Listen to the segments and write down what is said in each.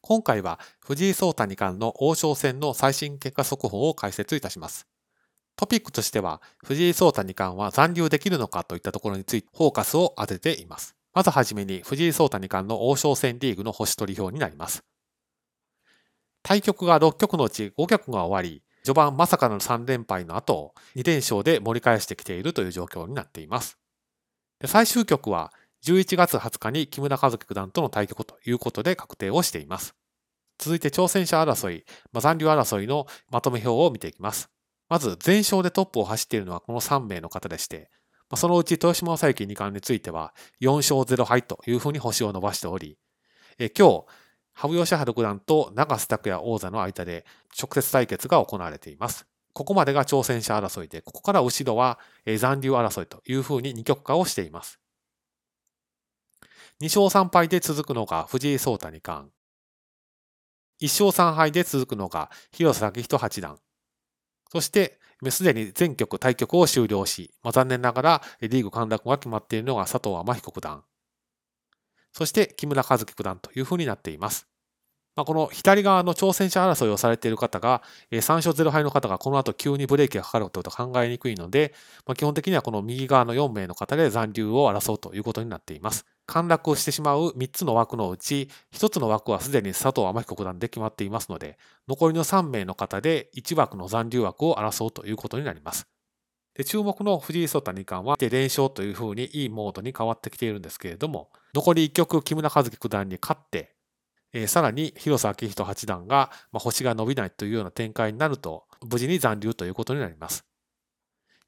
今回は藤井聡太二冠の王将戦の最新結果速報を解説いたします。トピックとしては、藤井聡太二冠は残留できるのかといったところについてフォーカスを当てています。まずはじめに藤井聡太二冠の王将戦リーグの星取り表になります。対局が6局のうち5局が終わり、序盤まさかの3連敗の後、2連勝で盛り返してきているという状況になっています。最終局は11月20日に木村和樹九段との対局ということで確定をしています。続いて挑戦者争い、まあ、残留争いのまとめ表を見ていきます。まず、全勝でトップを走っているのはこの3名の方でして、まあ、そのうち豊島正幸二冠については4勝0敗というふうに星を伸ばしており、え今日、羽生善治九段と長瀬拓也王座の間で直接対決が行われています。ここまでが挑戦者争いで、ここから後ろは残留争いというふうに二極化をしています。2勝3敗で続くのが藤井聡太二冠。1勝3敗で続くのが広瀬明人八段。そして、すでに全局対局を終了し、まあ、残念ながらリーグ陥落が決まっているのが佐藤天彦九段。そして木村和樹九段というふうになっています。まあ、この左側の挑戦者争いをされている方が、3勝0敗の方がこの後急にブレーキがかかるということは考えにくいので、まあ、基本的にはこの右側の4名の方で残留を争うということになっています。陥落してしまう3つの枠のうち、1つの枠はすでに佐藤天彦九段で決まっていますので、残りの3名の方で1枠の残留枠を争うということになります。で注目の藤井聡太二冠は連勝というふうにいいモードに変わってきているんですけれども、残り1局木村和樹九段に勝って、えー、さらに広瀬明人八段が、まあ、星が伸びないというような展開になると、無事に残留ということになります。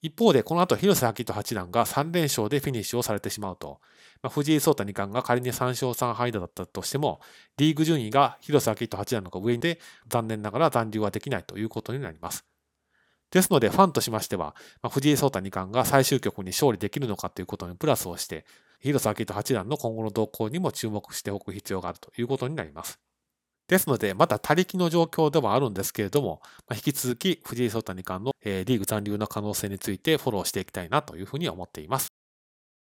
一方で、この後、広瀬明人八段が3連勝でフィニッシュをされてしまうと、まあ、藤井聡太二冠が仮に3勝3敗だったとしても、リーグ順位が広瀬明人八段の上で、残念ながら残留はできないということになります。ですので、ファンとしましては、まあ、藤井聡太二冠が最終局に勝利できるのかということにプラスをして、広瀬明人八段の今後の動向にも注目しておく必要があるということになります。ですので、まだ他力の状況ではあるんですけれども、まあ、引き続き藤井聡太二冠の、えー、リーグ残留の可能性についてフォローしていきたいなというふうに思っています。